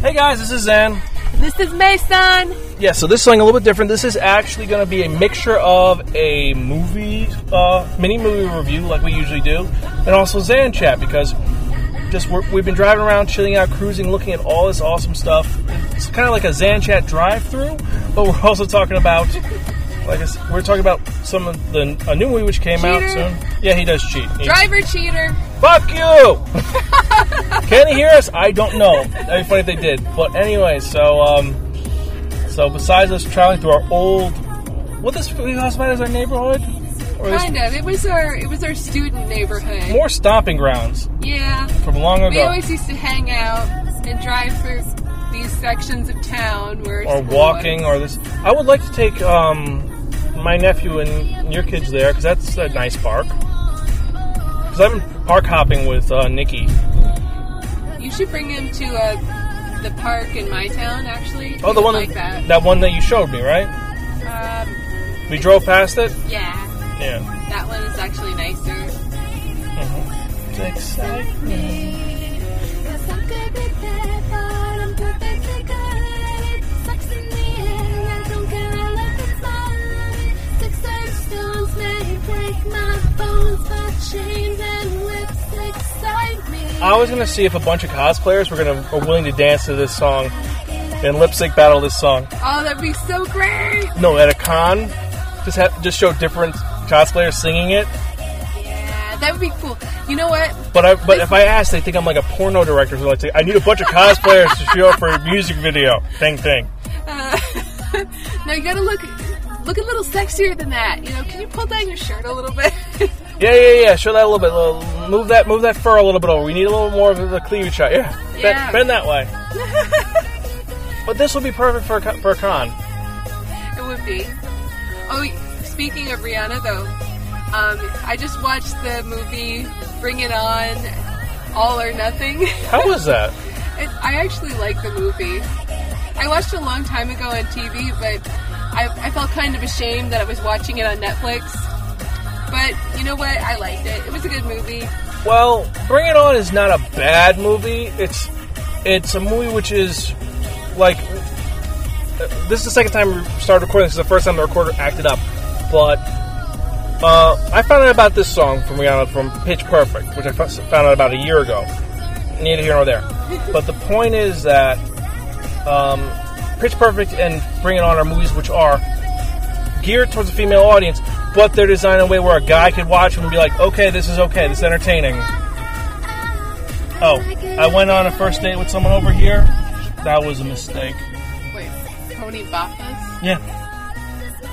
Hey guys, this is Zan. This is Mason. Yeah, so this is something a little bit different. This is actually going to be a mixture of a movie, uh, mini movie review like we usually do, and also Zan chat because just we have been driving around, chilling out, cruising, looking at all this awesome stuff. It's kind of like a Zan chat drive-through, but we're also talking about, like I said, we're talking about some of the a new movie which came out soon. Yeah, he does cheat. He- Driver cheater. Fuck you! Can he hear us? I don't know. That'd be funny if they did. But anyway, so um, so besides us traveling through our old, what this we classify as our neighborhood, or Kind of. It was our it was our student neighborhood. more stomping grounds Yeah. from long ago. We always used to hang out and drive through these sections of town where or walking, was. or this. I would like to take um my nephew and your kids there because that's a nice park. Because I'm park hopping with uh, Nikki. You should bring him to uh, the park in my town. Actually. Oh, the one like that. that one that you showed me, right? Um, We drove past it. yeah, Yeah. that one is actually nicer. It's exciting. Cause I could be there, but I'm perfectly good. Sex in the air, I don't care, I love the fun. Six inch stones may break my bones, but chains and me. I was gonna see if a bunch of cosplayers were gonna are willing to dance to this song and lip sync battle this song. Oh, that'd be so great. No, at a con, just have just show different cosplayers singing it. Yeah, that would be cool. You know what? But I, but if I ask, they think I'm like a porno director. So like, I need a bunch of cosplayers to show up for a music video. Ding ding. Uh, now you gotta look look a little sexier than that. You know, can you pull down your shirt a little bit? Yeah, yeah, yeah. Show that a little bit. A Little- Move that, move that fur a little bit over. We need a little more of the cleavage shot. Yeah, bend, Yeah. bend that way. but this would be perfect for a, for a con. it would be. Oh, speaking of Rihanna, though, um, I just watched the movie Bring It On, All or Nothing. How was that? It, I actually like the movie. I watched it a long time ago on TV, but I, I felt kind of ashamed that I was watching it on Netflix. But you know what? I liked it. It was a good movie. Well, Bring It On is not a bad movie. It's it's a movie which is like this is the second time we started recording. This is the first time the recorder acted up. But uh, I found out about this song from Rihanna from Pitch Perfect, which I found out about a year ago. Neither here nor there. But the point is that um, Pitch Perfect and Bring It On are movies which are geared towards a female audience, but they're designed in a way where a guy could watch them and be like, okay, this is okay, this is entertaining. Oh, I went on a first date with someone over here. That was a mistake. Wait, Tony Bafas? Yeah,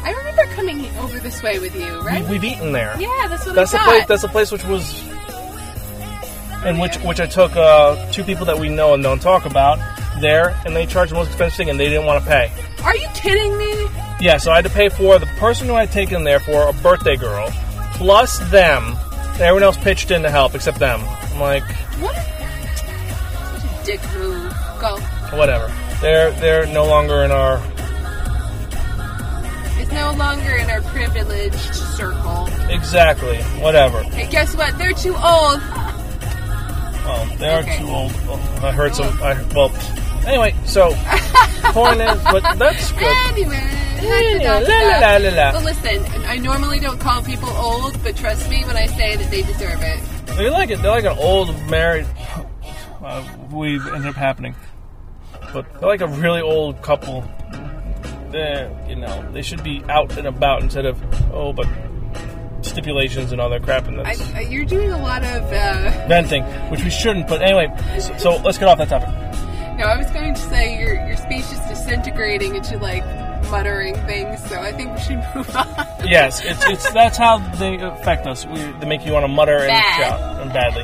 I remember coming over this way with you, right? we've eaten there. yeah, that's what That's I thought. place. That's the place which was, and which which I took uh, two people that we know and don't talk about there, and they charged the most expensive thing, and they didn't want to pay. Are you kidding me? Yeah, so I had to pay for the person who I'd taken there for a birthday girl, plus them. Everyone else pitched in to help except them. I'm like, What? Such a dick move. Go. whatever. They're they're no longer in our It's no longer in our privileged circle. exactly whatever. And guess what? They're too old. Well, they are Okay. too old. Well, I heard some. I well, anyway. So point is, but that's good. Anyway. La, la, la. But listen, I normally don't call people old, but trust me when I say that they deserve it. They're like it. They're like an old married. Uh, we ended up happening, but they're like a really old couple. They, you know, they should be out and about instead of oh, but stipulations and all that crap. And that's I, you're doing a lot of. Uh, venting, which we shouldn't. But anyway, so, so let's get off that topic. no, I was going to say your your speech is disintegrating into like muttering things, so I think we should move on. Yes, it's, it's that's how they affect us. We, they make you want to mutter and Bad. shout and badly.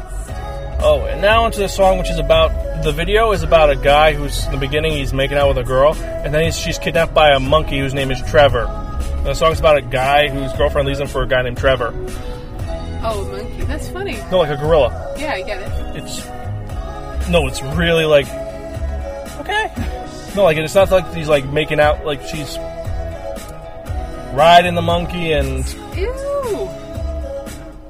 Oh, and now into the song, which is about the video is about a guy who's in the beginning he's making out with a girl, and then he's, she's kidnapped by a monkey whose name is Trevor. And the song's about a guy whose girlfriend leaves him for a guy named Trevor. Oh, monkey. That's funny. No, like a gorilla. Yeah, I get it. It's no, it's really like okay. No, like it's not like he's like making out like she's riding the monkey and Ew.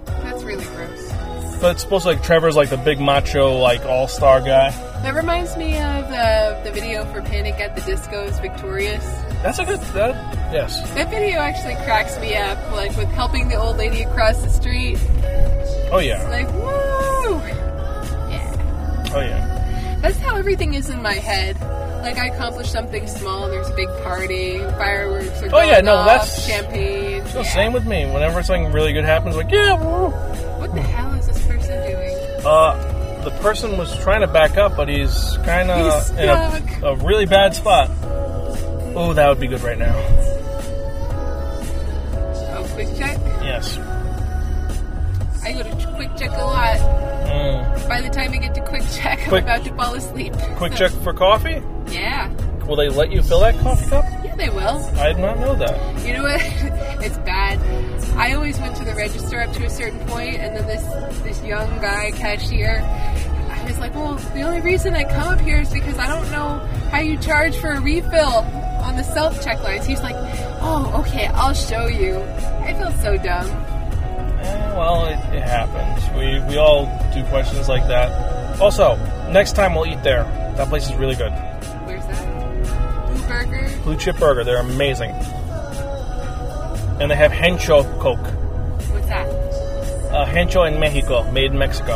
That's really gross. but it's supposed to like Trevor's like the big macho like all star guy. That reminds me of uh, the video for Panic at the Disco's Victorious. That's a good. That yes. That video actually cracks me up, like with helping the old lady across the street. Oh yeah. Like, woo! Yeah. Oh yeah. That's how everything is in my head. Like, I accomplish something small, there's a big party, fireworks are Oh, yeah, no, off, that's- champagne. So yeah. same with me. Whenever something really good happens, like yeah. woo. What the hell is this person doing? Uh, the person was trying to back up, but he's kind of in a, a really bad spot. Oh, that would be good right now. Oh, quick check? Yes. I go to QuickChek a lot. Mm. By the time I get to QuickChek, I'm about to fall asleep. Quick check for coffee. Yeah. Will they let you fill that coffee cup? Yeah, they will. I did not know that. You know what? it's bad. I always went to the register up to a certain point, and then this this young guy cashier, I was like, well, the only reason I come up here is because I don't know how you charge for a refill on the self check lines. He's like, oh, okay, I'll show you. I feel so dumb. Eh, well, it, it happens. We we all do questions like that. Also, next time we'll eat there. That place is really good. Blue Chip Burger. They're amazing. And they have Hencho Coke. What's that? Uh, Hencho in Mexico, made in Mexico.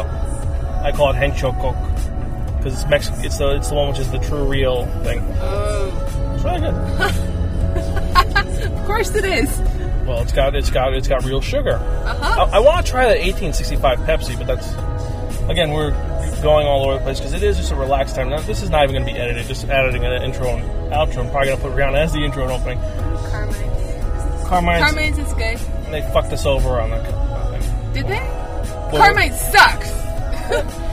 I call it Hencho Coke because it's Mex- It's the it's the one which is the true real thing. Oh, It's really good. of course it is. Well, it's got it's got it's got real sugar. Uh huh. I, I want to try the 1865 Pepsi, but that's again we're going all over the place because it is just a relaxed time. Now, this is not even going to be edited; just editing an intro and outro. I'm probably going to put around as the intro and opening. Carmine's. Carmine's, Carmine's is good. they fucked us over on the. Did they? Well- Carmine sucks.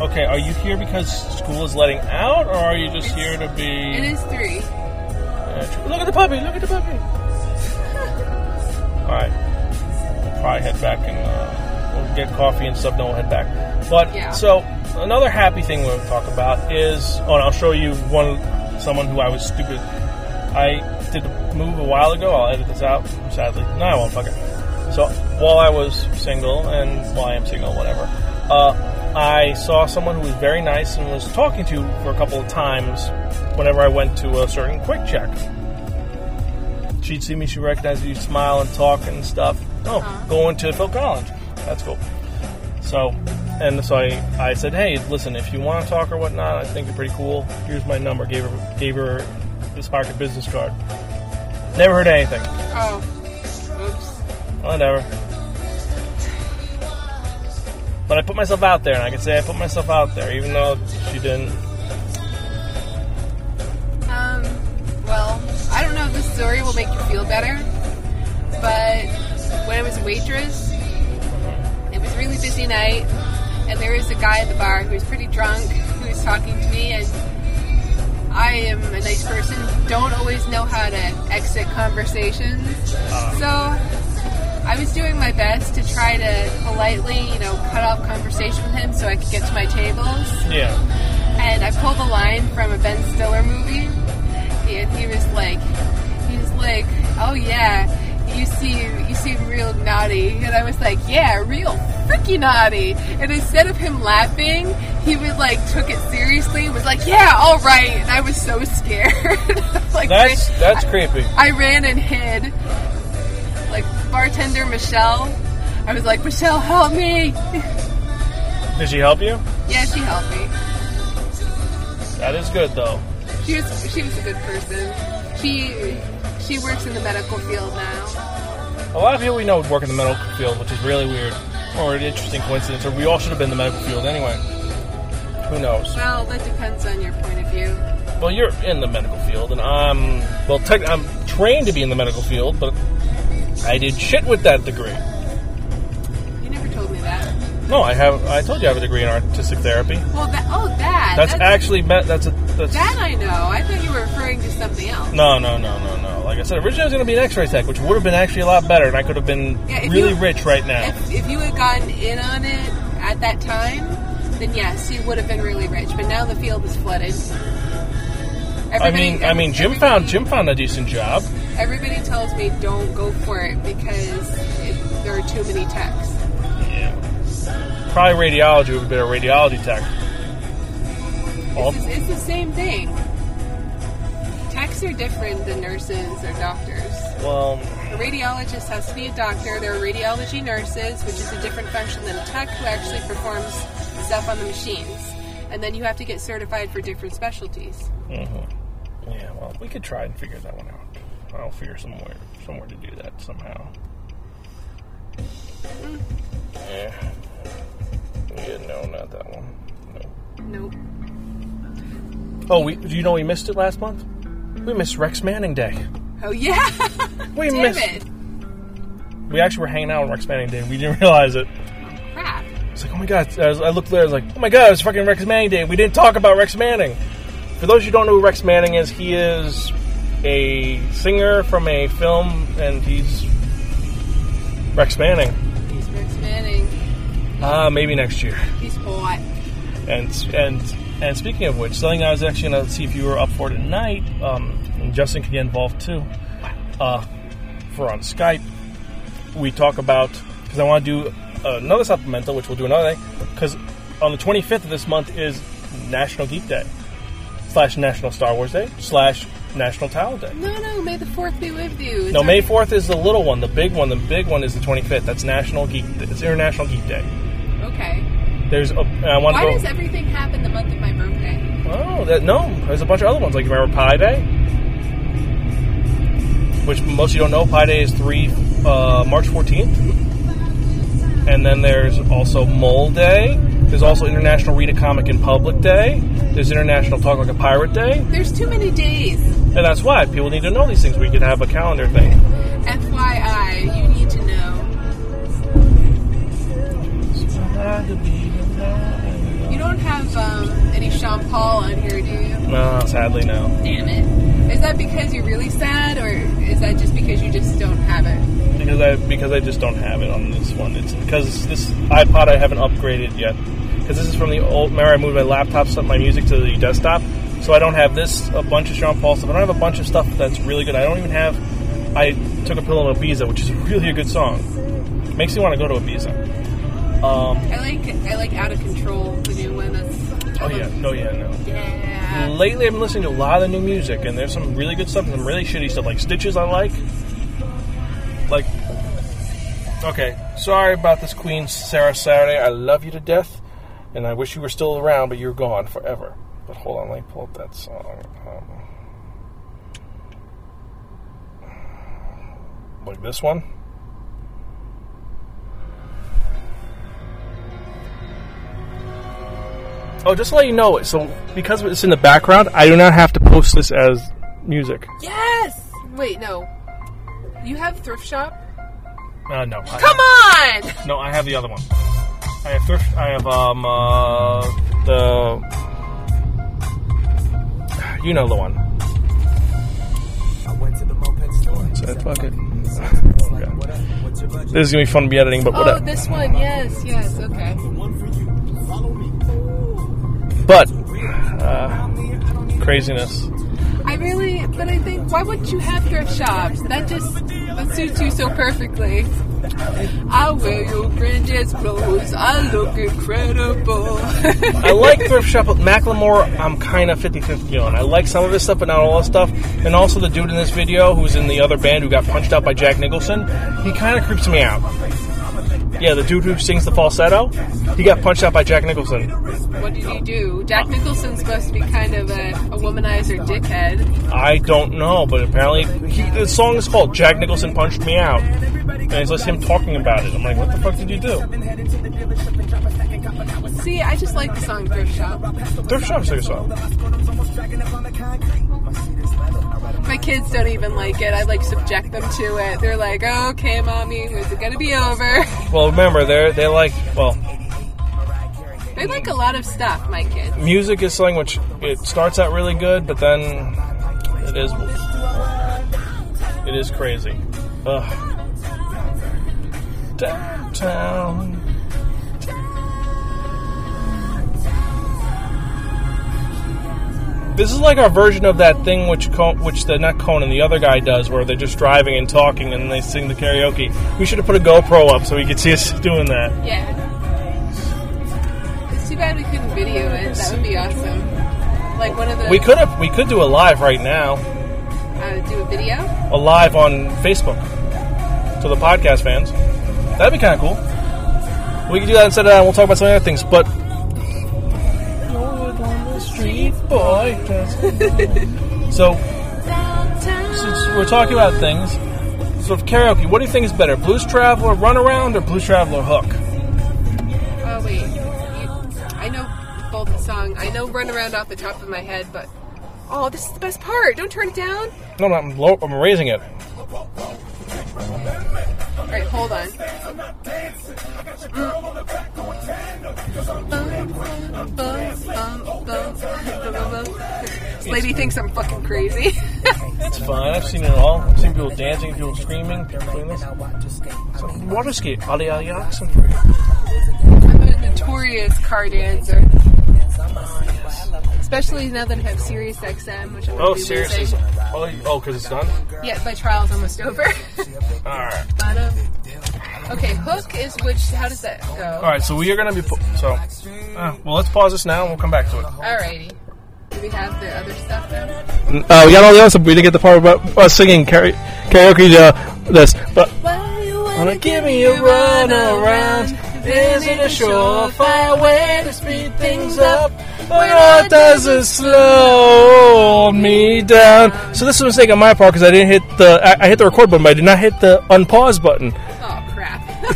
Okay, are you here because school is letting out, or are you just here to be? It is three. Look at the puppy! Look at the puppy! All right, we'll probably head back and uh, get coffee and stuff. Then we'll head back. But Yeah. so another happy thing we'll talk about is, oh, and I'll show you one someone who I was stupid. I did the move a while ago. I'll edit this out. Sadly, no, I won't. Fuck it. So while I was single and while I am single, whatever, uh, I saw someone who was very nice and was talking to for a couple of times whenever I went to a certain QuickChek. She'd see me, she recognized me, smile and talk and stuff. Oh, going to Phil Collins. That's cool. So, and so I, I said, hey, listen, if you want to talk or whatnot, I think you're pretty cool. Here's my number. Gave her, gave her this pocket business card. Never heard anything. Oh. Oops. Whatever. But I put myself out there, and I can say I put myself out there, even though she didn't. Um, well, I don't know if this story will make you feel better, but when I was a waitress, busy night, and there was a guy at the bar who was pretty drunk, who was talking to me, and I am a nice person, don't always know how to exit conversations. So I was doing my best to try to politely, you know, cut off conversation with him so I could get to my tables Yeah. and I pulled a line from a Ben Stiller movie, and he was like, he was like, oh yeah, you seem you seem real naughty, and I was like, yeah, real freaky naughty, and instead of him laughing, he would like took it seriously, was like, yeah, all right, and I was so scared, like That's that's creepy. I ran and hid, like bartender Michelle. I was like, Michelle, help me! Did she help you? yeah, she helped me. That is good, though. She was she was a good person. She she works in the medical field now. A lot of people we know work in the medical field, which is really weird, or an interesting coincidence, or we all should have been in the medical field anyway. Who knows? Well, that depends on your point of view. Well, you're in the medical field, and I'm well. Tech, I'm trained to be in the medical field, but I did shit with that degree. You never told me that. No, I have. I told you I have a degree in artistic therapy. Well, that oh that That's, actually met. That's a. That's that I know. I thought you were referring to something else. no, no, no, no, no. Like I said, originally I was going to be an X-ray tech, which would have been actually a lot better, and I could have been Yeah, really you- rich right now. If, if you had gotten in on it at that time, then yes, you would have been really rich. But now the field is flooded. I mean, I mean, Jim found Jim found a decent job. Everybody tells me don't go for it because it, there are too many techs. Yeah. Probably radiology would be a radiology tech. It's, it's the same thing. Techs are different than nurses or doctors. well, A radiologist has to be a doctor. There are radiology nurses, which is a different function than a tech who actually performs stuff on the machines. And then you have to get certified for different specialties. Mm-hmm. yeah. Well, we could try and figure that one out. I'll figure somewhere somewhere to do that somehow. Mm. Yeah. Yeah. No, not that one. No. Nope. Oh, we, do you know we missed it last month? We missed Rex Manning Day. Oh yeah. We Damn missed. it. We actually were hanging out on Rex Manning Day. We didn't realize it. Crap. It's like, oh my god! I, was, I looked there. I was like, oh my god! It's fucking Rex Manning Day. We didn't talk about Rex Manning. For those who don't know who Rex Manning is, he is a singer from a film, and he's Rex Manning. He's Rex Manning. Ah, maybe next year. He's hot. And and and speaking of which, something I was actually going to see if you were up for tonight, um, and Justin can get involved too. Uh, for on Skype, we talk about because I want to do another supplemental, which we'll do another day. Because on the 25th of this month is National Geek Day slash National Star Wars Day slash National Towel Day. No, no. May the fourth be with you. It's No, May 4th is the little one. The big one, the big one is the 25th. That's National Geek. It's International Geek Day. Okay. There's a, I want to Why go. does everything happen the month of my birthday? Oh, that, no. There's a bunch of other ones. Like, you remember Pi Day? Which most of you don't know, Pi Day is 3, uh, March 14th. And then there's also Mole Day. There's also International Read a Comic in Public Day. There's International Talk Like a Pirate Day. There's too many days. And that's why people need to know these things. We could have a calendar thing. FYI, you need to know. You don't have um, any Sean Paul on here, do you? No, sadly, no. Damn it. Is that because you're really sad, or is that just because you just don't have it? Because I because I just don't have it on this one. It's because this iPod I haven't upgraded yet. Because this is from the old. Remember, I moved my laptop, set my music to the desktop, so I don't have this a bunch of Sean Paul stuff. I don't have a bunch of stuff that's really good. I don't even have. I took a pill in Ibiza, which is really a good song. Makes me want to go to Ibiza. Um, I like I like Out of Control, the new one. That's oh yeah, no, yeah, no. yeah. Lately, I've been listening to a lot of new music, and there's some really good stuff and some really shitty stuff, like Stitches. I like. Like, okay, sorry about this, Queen Sarah Saturday. I love you to death, and I wish you were still around, but you're gone forever. But hold on, let me pull up that song. Um, like this one. Oh, just to let you know, it so because it's in the background, I do not have to post this as music. Yes. Wait, no. You have thrift shop? Uh, no. I- Come on. No, I have the other one. I have thrift. I have um uh, the. You know the one. I went to the moped store. Said fuck it. This is gonna be fun to be editing, but Oh, whatever. this one. Yes, yes. Okay. But uh, craziness. I really, but I think why wouldn't you have thrift shops? That just that suits you so perfectly. I wear your granddad's clothes. I look incredible. I like thrift shop, Macklemore, I'm kind of 50-50 on. I like some of his stuff, but not all his stuff. And also the dude in this video, who's in the other band, who got punched out by Jack Nicholson, he kind of creeps me out. Yeah, the dude who sings the falsetto, he got punched out by Jack Nicholson. what did he do? Jack Nicholson's supposed to be kind of a, a womanizer dickhead. I don't know, but apparently he, the song is called "Jack Nicholson Punched Me Out," and it's just him talking about it. I'm like, what the fuck did you do? See, I just like the song Thrift Shop. Thrift Shop's like a song. My kids don't even like it. I like subject them to it. They're like, oh, "Okay, mommy, is it gonna be over?" Well, remember, they're they like well, They like a lot of stuff. My kids. music is something which it starts out really good, but then it is it is crazy. Ugh. Downtown. This is like our version of that thing which Con- which the not Conan the other guy does, where they're just driving and talking and they sing the karaoke. We should have put a GoPro up so we could see us doing that. Yeah. It's too bad we couldn't video it. That would be awesome. Like one of the We could have. We could do a live right now. uh, do a video. A live on Facebook to the podcast fans. That'd be kind of cool. We could do that instead of that. and We'll talk about some other things. But boy. so since we're talking about things, so karaoke. What do you think is better, Blues Traveler Runaround or Blues Traveler Hook? Oh wait, you, I know both the song. I know "Run Around" off the top of my head, but oh, this is the best part. Don't turn it down. No, no, I'm, low, I'm raising it. All right, hold on. This lady thinks I'm fucking crazy. It's fine. I've seen it all. I've seen people dancing, people screaming, people doing this. So, water ski, Ali Ali. I'm a notorious car dancer. Especially now that I have Sirius XM, which I'm Oh, seriously? Oh, oh, because it's done. Yeah, my trial's almost over. All right. But, um, okay, hook is which? How does that go? All right. So we are gonna be po- so. Uh, well, let's pause this now, and we'll come back to it. Alrighty. Do we have the other stuff now? Uh, we got all the other stuff. We didn't get the part about us singing karaoke. karaoke uh, this, but wanna give me a run around. Visit a surefire way to speed things up. But it does is slow me down. So this is a mistake on my part because I didn't hit the I, I hit the record button, but I did not hit the unpause button.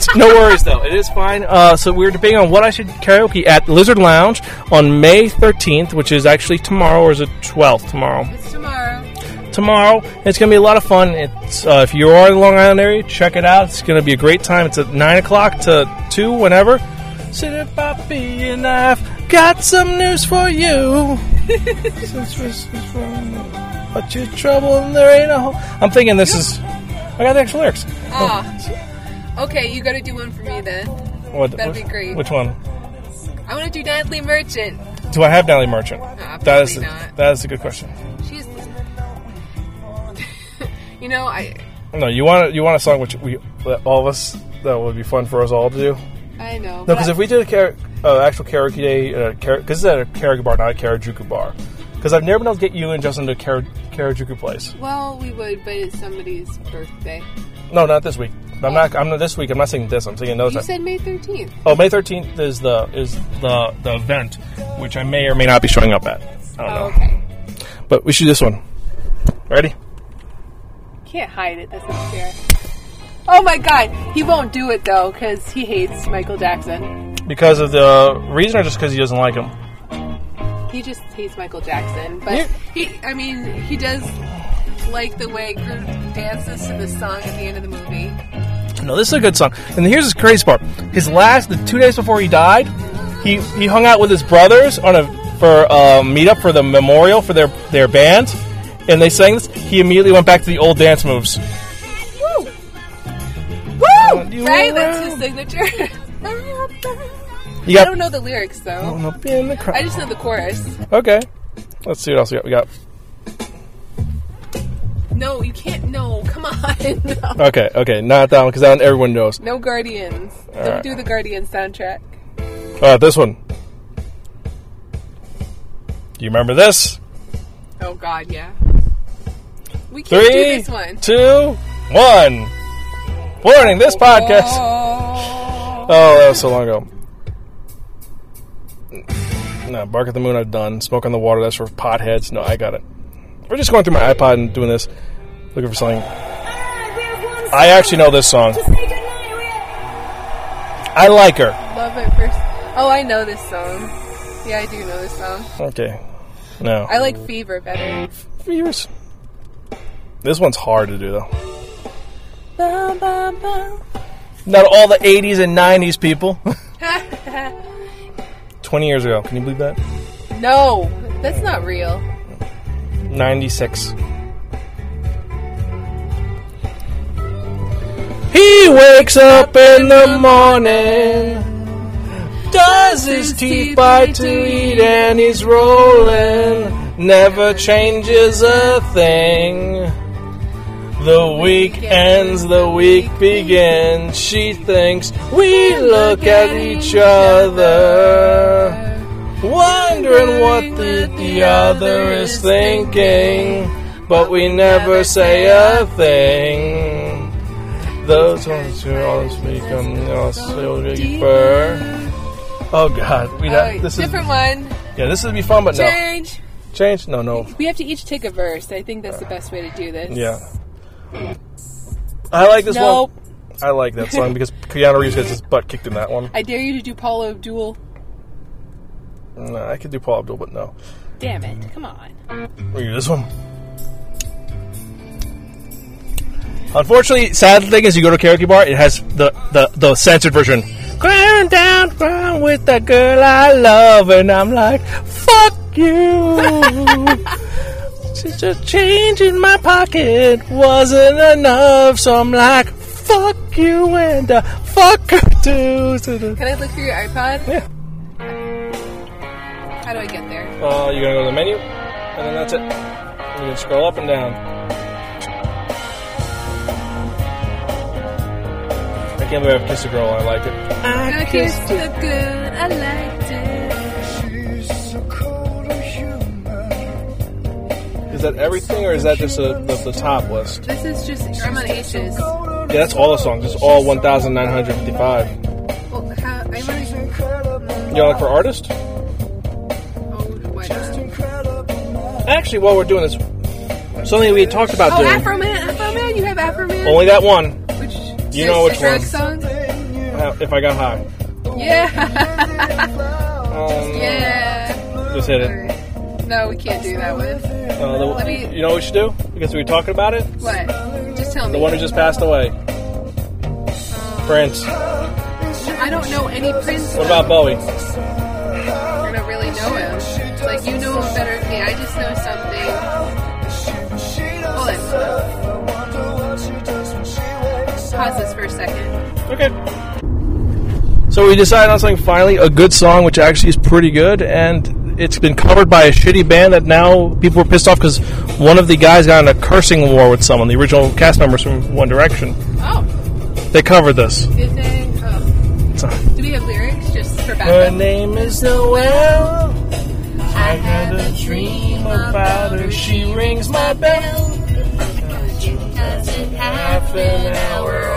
Oh. It's no worries though. It is fine. Uh, so we were debating on what I should karaoke at Lizard Lounge on May 13th, which is actually tomorrow, or is it 12th tomorrow? it's tomorrow. Tomorrow. It's going to be a lot of fun. It's uh, if you are in the Long Island area, check it out. It's going to be a great time. It's at nine o'clock to two, whenever. Sit it, Poppy, and I've got some news for you. But your trouble and there ain't a hole. I'm thinking this is. I got the extra lyrics. Ah. Okay, you gotta do one for me then. What, That'd which- be great. Which one? I wanna do Natalie Merchant. Do I have Natalie Merchant? That is probably not. that is a good question. She's. you know, I No, you want you want a song which we all of us that would be fun for us all to do. I know. No, because if we did a kara- uh, actual karaoke day, because this is at a karaoke bar, not a karajuku bar. Because I've never been able to get you and Justin to a kara- karajuku place. well, we would, but it's somebody's birthday. No, not this week. I'm not. I'm not this week. I'm not singing this. I'm singing another You time. said May thirteenth. oh, May 13th is the is the the event, which I may or may not be showing up at. I don't Oh, know. okay. But we should do this one. Ready? Can't hide it. That's not fair. Oh my god, he won't do it though because he hates Michael Jackson. Because of the reason, or just because he doesn't like him? He just hates Michael Jackson, but he, I mean, he does like the way Groot dances to the song at the end of the movie. No, this is a good song. And here's the crazy part: his last, the two days before he died, he he hung out with his brothers on a for a meetup for the memorial for their their band, and they sang this. He immediately went back to the old dance moves. Woo! Woo! Right? That's his signature. You got, I don't know the lyrics though. up in the crowd. I just know the chorus. Okay, let's see what else we got. We got No, you can't. No, come on. No, okay, okay, not that one because that one everyone knows. no Guardians. Don't Alright. do the Guardians soundtrack. Uh, this one. Do you remember this? Oh God, yeah. We can't do this one. two, one. Warning: This podcast. Oh. Oh, that was so long ago. No, Bark at the Moon I've done. Smoke on the Water, that's for potheads. No, I got it. We're just going through my iPod and doing this. Looking for something. I actually know this song. I like her. Love it first. Oh, I know this song. Yeah, I do know this song. Okay. No. I like Fever better. Viewers. This one's hard to do, though. Bum, bum, bum. Not all the 80s and 90s people. 20 years ago. Can you believe that? no, that's not real. 96. He wakes up in the morning, does his teeth bite to eat, and he's rolling. Never changes a thing. The week ends, the week begins. She thinks we look at each other Wondering what the, the other is thinking, but we never say a thing. Those ones who always on also deeper. Oh God, we have this is different one. yeah, this would be fun, but no Change. change. No, no, We have to each take a verse. I think that's the best way to do this. yeah. I like this Nope. one. I like that song because Keanu Reeves gets his butt kicked in that one. I dare you to do Paula Abdul. No, I could do Paula Abdul, but no. Damn it! Come on. We'll do this one. Unfortunately, sad thing is, you go to a karaoke bar, it has the the, the censored version. Going down ground with the girl I love, and I'm like, fuck you. Just a change in my pocket wasn't enough, so I'm like, fuck you and uh, fuck her too. Can I look through your iPod? Yeah. How do I get there? Uh, you're gonna go to the menu, and then that's it. You can scroll up and down. I can't believe I've kissed a girl. I like it. I kissed the good. I liked it. She's so cold and human. Is that everything, or is that just a, the, the top list? This is just I'm on H's. Yeah, that's all the songs. It's all 1,955. Well, how, I'm on. You know, like for artist? Actually, while we're doing this, something we had talked about Oh, doing. Afro Man. Afroman. You have Afroman. Only that one. Which You know which one. song? uh, If I got high. Yeah. Um, yeah. Just hit it. No, we can't do that one. Uh, the- Let me- you know what we should do? Because we were talking about it. What? Just tell me. The one who just passed away. Prince. I don't know any Prince. What about Bowie? Pause this for a second. Okay. So we decided on something finally, a good song, which actually is pretty good, and it's been covered by a shitty band that now people are pissed off because one of the guys got in a cursing war with someone, the original cast members from One Direction. Oh, They covered this. good thing. Oh. Do we have lyrics just for Her name is Noel. I had a dream about her. She rings my bell. Half an hour,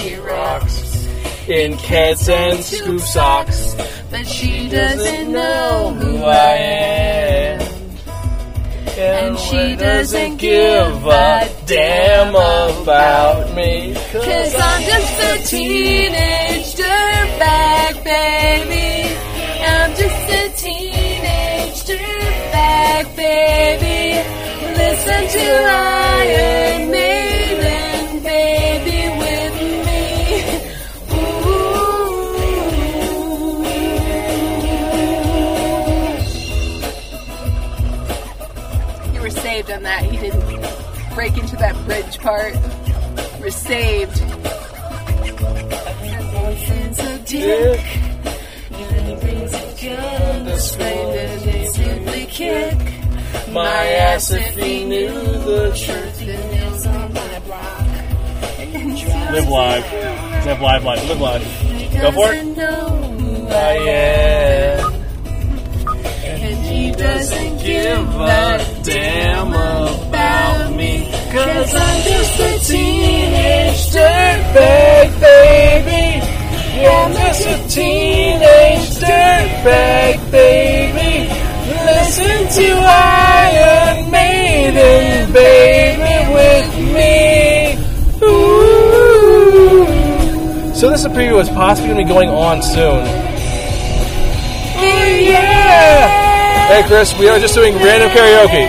she rocks. In cats and scoop socks. But she doesn't know who I am. And she doesn't give a damn about me. Cause I'm just a teenage dirtbag, baby. I'm just a teenage dirtbag, baby. Listen to Iron Maiden, You were saved on that. You didn't break into that bridge part. You were saved. Dick. Simply kick My ass if he knew the truth. Live live. Live live live. Live live. Go for it. I am. And he doesn't give a damn about me. Cause I'm just a teenage dirtbag, baby. Yeah, I'm just a teenage dirtbag, baby. Listen to Iron Maiden, baby, with me. Ooh. So this preview is possibly going to be going on soon. Oh yeah! Hey Chris, we are just doing random karaoke.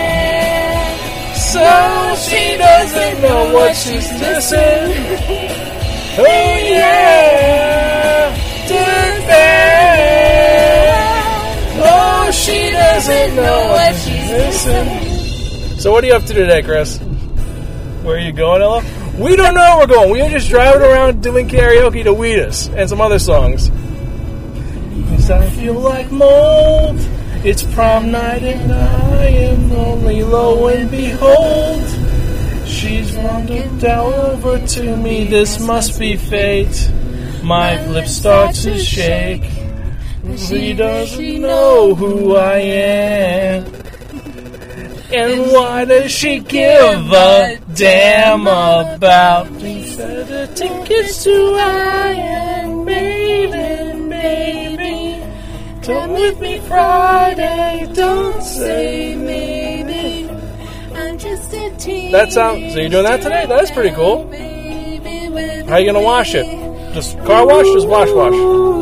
So she doesn't know what she's missing. Oh yeah! Dirtbag. Oh, she doesn't know what she's missing. So what are you up to today, Chris? Where are you going, Ella? We don't know where we're going. We are just driving around doing karaoke to Wheatus and some other songs. Yes, I feel like mold. It's prom night and I am lonely. Lo and behold, she's wandered down over to me. This must be fate. My lips start to shake. She doesn't know who I am. And why does she give a damn about me? Said the tickets to I am, Come with me Friday, don't say maybe. I'm just a teen. That sounds. So you're doing that today? That's pretty cool. How you gonna wash it? Just car wash? Just wash wash. Oh!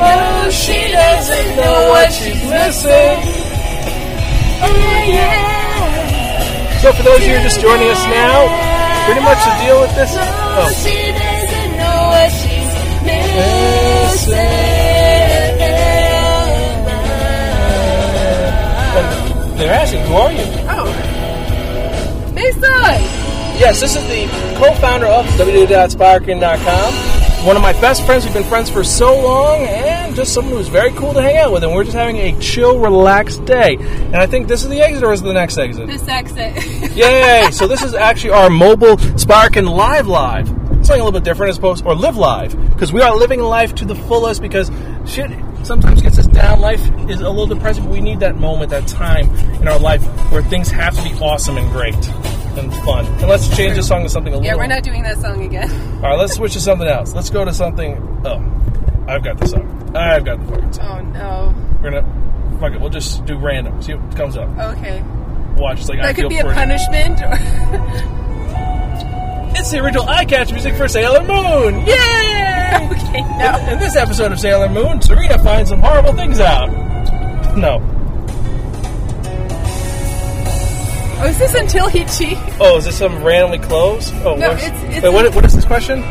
Oh, she doesn't know what she's missing. Oh yeah! So for those of you who are just joining us now, pretty much the deal with this. Oh, She doesn't know what she's missing. they're asking, who are you? Oh. Mason! Yes, this is the co-founder of www.sparkin.com. One of my best friends. We've been friends for so long, and just someone who's very cool to hang out with. And we're just having a chill, relaxed day. And I think this is the exit, or is it the next exit? This exit. Yay! so this is actually our mobile Sparkin Live Live. Something a little bit different as opposed, or live live, because we are living life to the fullest. Because shit sometimes gets us down. Life is a little depressing, but we need that moment, that time in our life where things have to be awesome and great and fun. And let's change the song to something a little. yeah, we're not doing that song again. All right, let's switch to something else. Let's go to something. Oh, I've got the song. I've got the fucking song. Oh no. We're gonna. Fuck it. We'll just do random. See what comes up. Okay. Watch. It's like I That feel could be a punishment. It's the original eye catch music for Sailor Moon. Yay! okay, no. In this episode of Sailor Moon, Serena finds some horrible things out. No. Oh, is this until he cheats? Oh, is this some randomly close? Oh, No, what's- it's- it's wait, what, what is this question?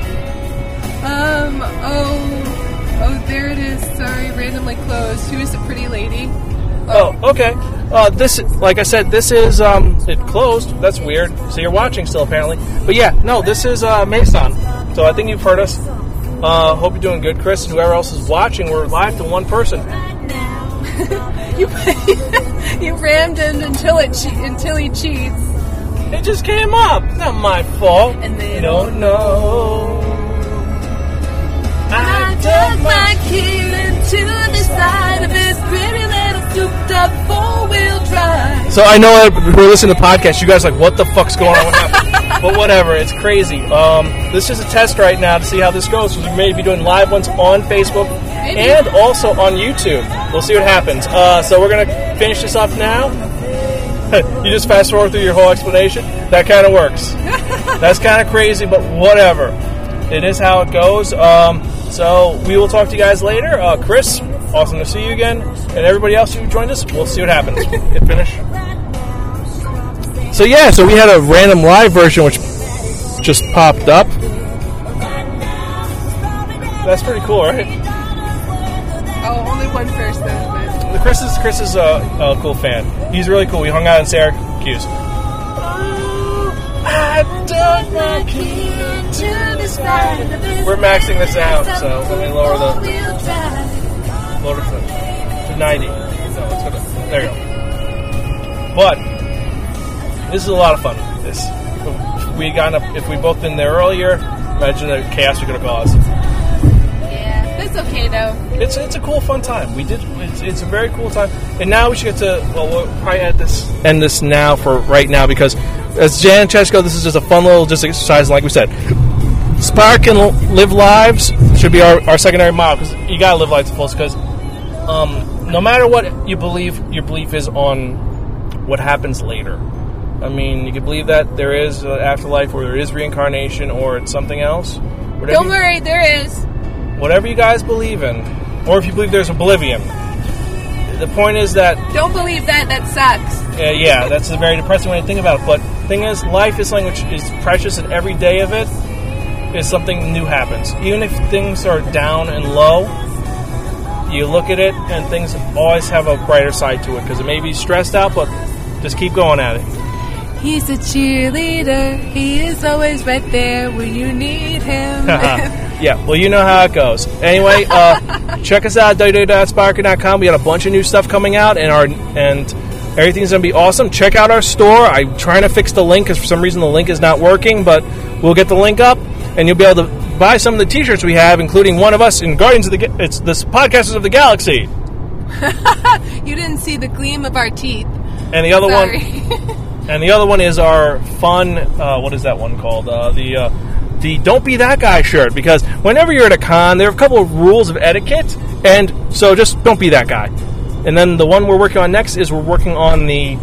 Um, oh, oh, there it is. Sorry, randomly closed. Who is the pretty lady? Oh, okay. Uh, this, like I said, this is um, it closed. That's weird. So you're watching still, apparently. But yeah, no, this is uh, Mason. So I think you've heard us. Uh, hope you're doing good, Chris, and whoever else is watching. We're live to one person. You you rammed him until it che- until he cheats. It just came up. Not my fault. And they don't know. I dug my key into the side of his pretty little souped up four wheel drive. So I know who are listening to the podcast, you guys are like, what the fuck's going on? What but whatever, it's crazy. Um, this is a test right now to see how this goes. we may be doing live ones on Facebook and also on YouTube. We'll see what happens. Uh, so we're gonna finish this up now. you just fast forward through your whole explanation. That kind of works. That's kind of crazy, but whatever. It is how it goes. Um, so we will talk to you guys later. Uh, Chris, awesome to see you again, and everybody else who joined us. We'll see what happens. Hit finish. So yeah, so we had a random live version which just popped up. That's pretty cool, right? Oh, only one first then. But Chris is Chris is a, a cool fan. He's really cool. We hung out in Syracuse. Oh, I dug my key To the side of his We're maxing this out, so let me lower the four-wheel lower the to ninety. No, it's gonna, there you go. But this is a lot of fun. This if we got up if we both been there earlier. Imagine the chaos we could have caused. Okay though. It's it's a cool, fun time. We did. It's, it's a very cool time. And now we should get to. Well, we'll probably end this end this now for right now because as Jan and Chesko, this is just a fun little just exercise. Like we said, Spark and Live Lives should be our, our secondary model because you gotta live lives to. Because um, no matter what you believe, your belief is on what happens later. I mean, you can believe that there is an afterlife, or there is reincarnation, or it's something else. Whatever Don't worry, there is. Whatever you guys believe in, or if you believe there's oblivion. The point is that, Don't believe that. That sucks. uh, yeah, that's a very depressing way to think about it. But thing is, life is something which is precious, and every day of it is something new happens. Even if things are down and low, you look at it, and things always have a brighter side to it because it may be stressed out, but just keep going at it. He's a cheerleader. He is always right there when you need him. yeah, well, you know how it goes. Anyway, uh, check us out at www.sparker.com. We got a bunch of new stuff coming out, and our and Everything's going to be awesome. Check out our store. I'm trying to fix the link because for some reason the link is not working, but we'll get the link up and you'll be able to buy some of the t-shirts we have, including one of us in Guardians of the Ga- it's the Podcasters of the Galaxy, You didn't see the gleam of our teeth. and the other Sorry. one and the other one is our fun. Uh, what is that one called? Uh, the uh, the "Don't Be That Guy" shirt. Because whenever you're at a con, there are a couple of rules of etiquette, and so just don't be that guy. And then the one we're working on next is we're working on the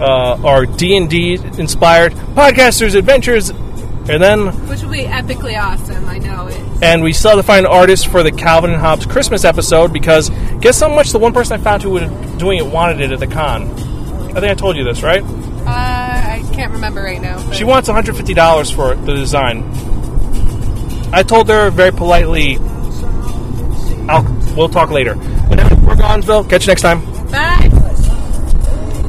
uh, our D and D inspired podcasters adventures, and then Which will be epically awesome. I know it. and we still have to find an artist for the Calvin and Hobbes Christmas episode because guess how much the one person I found who was doing it wanted it at the con. I think I told you this, right? Uh, I can't remember right now. but- She wants $150 for the design. I told her very politely, I'll, we'll talk later. But we're Gonzville. Catch you next time.